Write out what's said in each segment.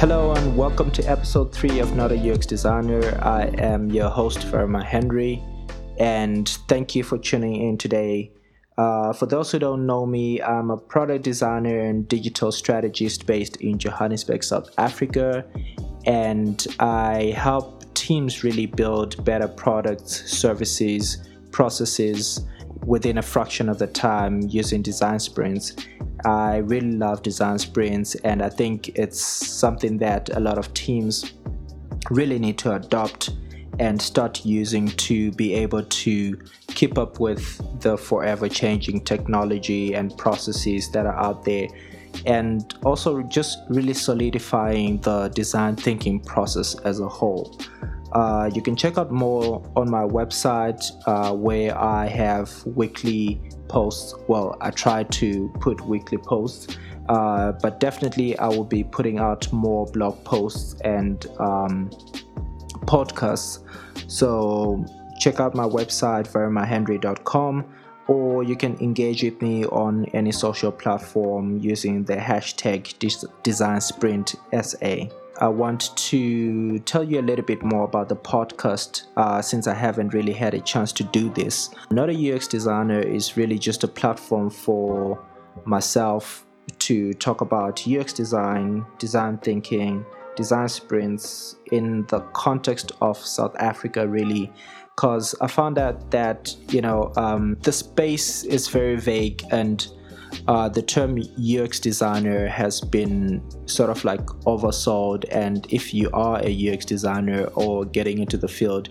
Hello and welcome to episode 3 of Not a UX Designer. I am your host, Verma Henry, and thank you for tuning in today. Uh, for those who don't know me, I'm a product designer and digital strategist based in Johannesburg, South Africa, and I help teams really build better products, services, processes within a fraction of the time using design sprints. I really love design sprints, and I think it's something that a lot of teams really need to adopt and start using to be able to keep up with the forever changing technology and processes that are out there and also just really solidifying the design thinking process as a whole. Uh, you can check out more on my website uh, where I have weekly posts. Well, I try to put weekly posts, uh, but definitely I will be putting out more blog posts and um, podcasts. So check out my website, vermahenry.com, or you can engage with me on any social platform using the hashtag Design Sprint SA. I want to tell you a little bit more about the podcast uh, since I haven't really had a chance to do this. Not a UX designer is really just a platform for myself to talk about UX design, design thinking, design sprints in the context of South Africa, really. Because I found out that, you know, um, the space is very vague and uh, the term UX designer has been sort of like oversold. And if you are a UX designer or getting into the field,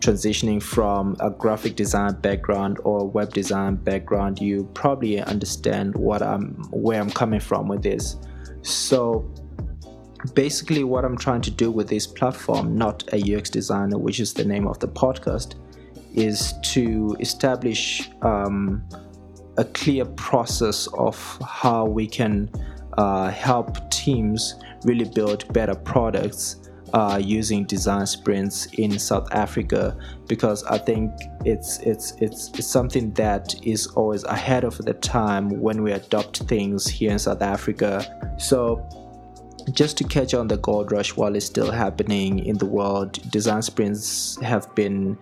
transitioning from a graphic design background or web design background, you probably understand what I'm where I'm coming from with this. So basically what I'm trying to do with this platform, not a UX designer, which is the name of the podcast, is to establish um, a clear process of how we can uh, help teams really build better products uh, using design sprints in South Africa because I think it's, it's it's it's something that is always ahead of the time when we adopt things here in South Africa. So just to catch on the gold rush while it's still happening in the world, design sprints have been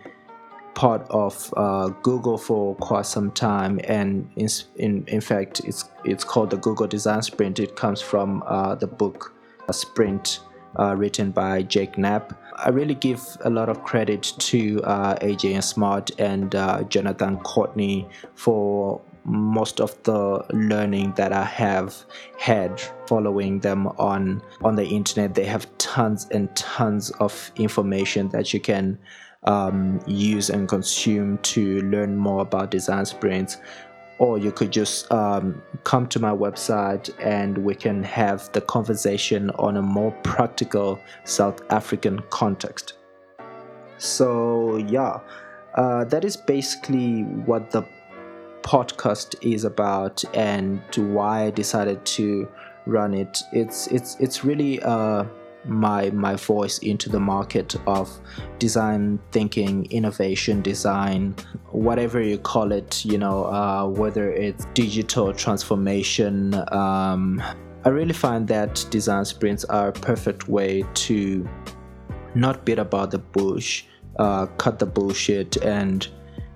part of uh, Google for quite some time, and in, in, in fact, it's it's called the Google Design Sprint. It comes from uh, the book a Sprint, uh, written by Jake Knapp. I really give a lot of credit to uh, AJ and Smart and uh, Jonathan Courtney for most of the learning that I have had following them on on the internet. They have tons and tons of information that you can um, use and consume to learn more about design sprints or you could just um, come to my website and we can have the conversation on a more practical South African context. So, yeah, uh, that is basically what the podcast is about and why I decided to run it. It's it's it's really uh, my my voice into the market of design thinking innovation design whatever you call it you know uh, whether it's digital transformation um, i really find that design sprints are a perfect way to not beat about the bush uh, cut the bullshit and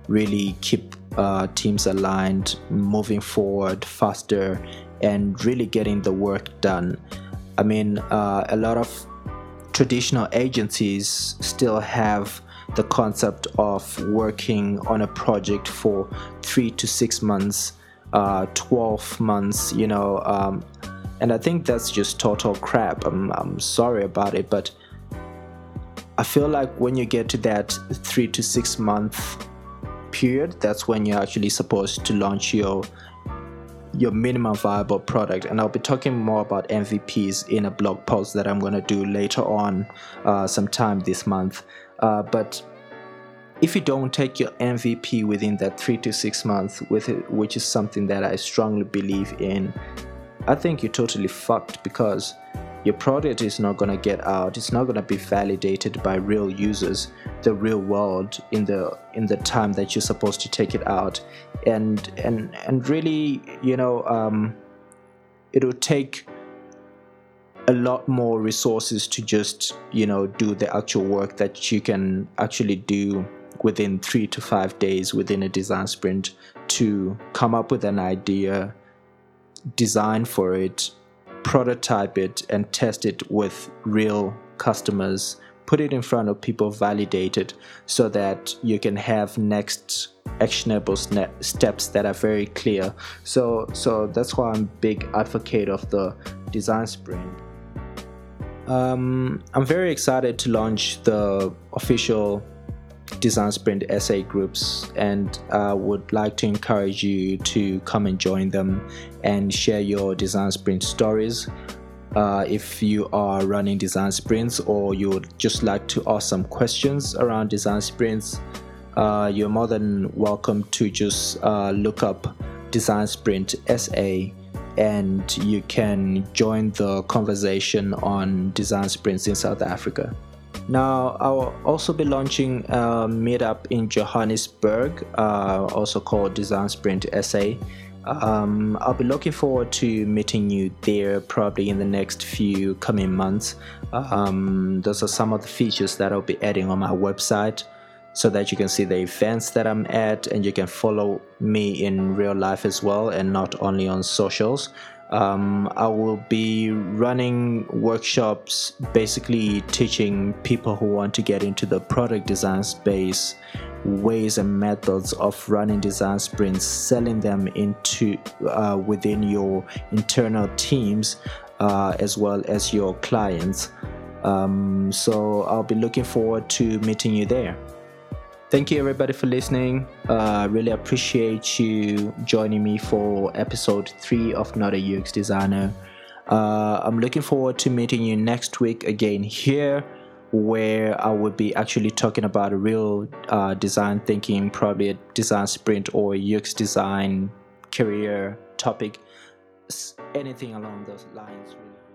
really keep uh, teams aligned moving forward faster and really getting the work done I mean, uh, a lot of traditional agencies still have the concept of working on a project for three to six months, uh, 12 months, you know, um, and I think that's just total crap. I'm, I'm sorry about it, but I feel like when you get to that three to six month period, that's when you're actually supposed to launch your your minimum viable product. And I'll be talking more about MVPs in a blog post that I'm going to do later on uh, sometime this month. Uh, but if you don't take your MVP within that three to six months, with it, which is something that I strongly believe in, I think you're totally fucked because your product is not going to get out. It's not going to be validated by real users the real world in the in the time that you're supposed to take it out. And and and really you know um, it will take a lot more resources to just you know do the actual work that you can actually do within three to five days within a design sprint to come up with an idea design for it prototype it and test it with real customers put it in front of people validate it so that you can have next actionable steps that are very clear. So so that's why i'm big advocate of the design sprint. Um, i'm very excited to launch the official design sprint SA groups and uh, would like to encourage you to come and join them and share your design sprint stories uh, if you are running design sprints or you would just like to ask some questions around design sprints, uh, you're more than welcome to just uh, look up Design Sprint SA and you can join the conversation on design sprints in South Africa. Now, I'll also be launching a meetup in Johannesburg, uh, also called Design Sprint SA. Um, I'll be looking forward to meeting you there probably in the next few coming months. Um, those are some of the features that I'll be adding on my website so that you can see the events that I'm at and you can follow me in real life as well and not only on socials. Um, I will be running workshops basically teaching people who want to get into the product design space ways and methods of running design sprints, selling them into uh, within your internal teams uh, as well as your clients. Um, so I'll be looking forward to meeting you there. Thank you everybody for listening. Uh, I really appreciate you joining me for episode three of Not a UX Designer. Uh, I'm looking forward to meeting you next week again here where I will be actually talking about a real uh, design thinking, probably a design sprint or UX design career topic, anything along those lines, really.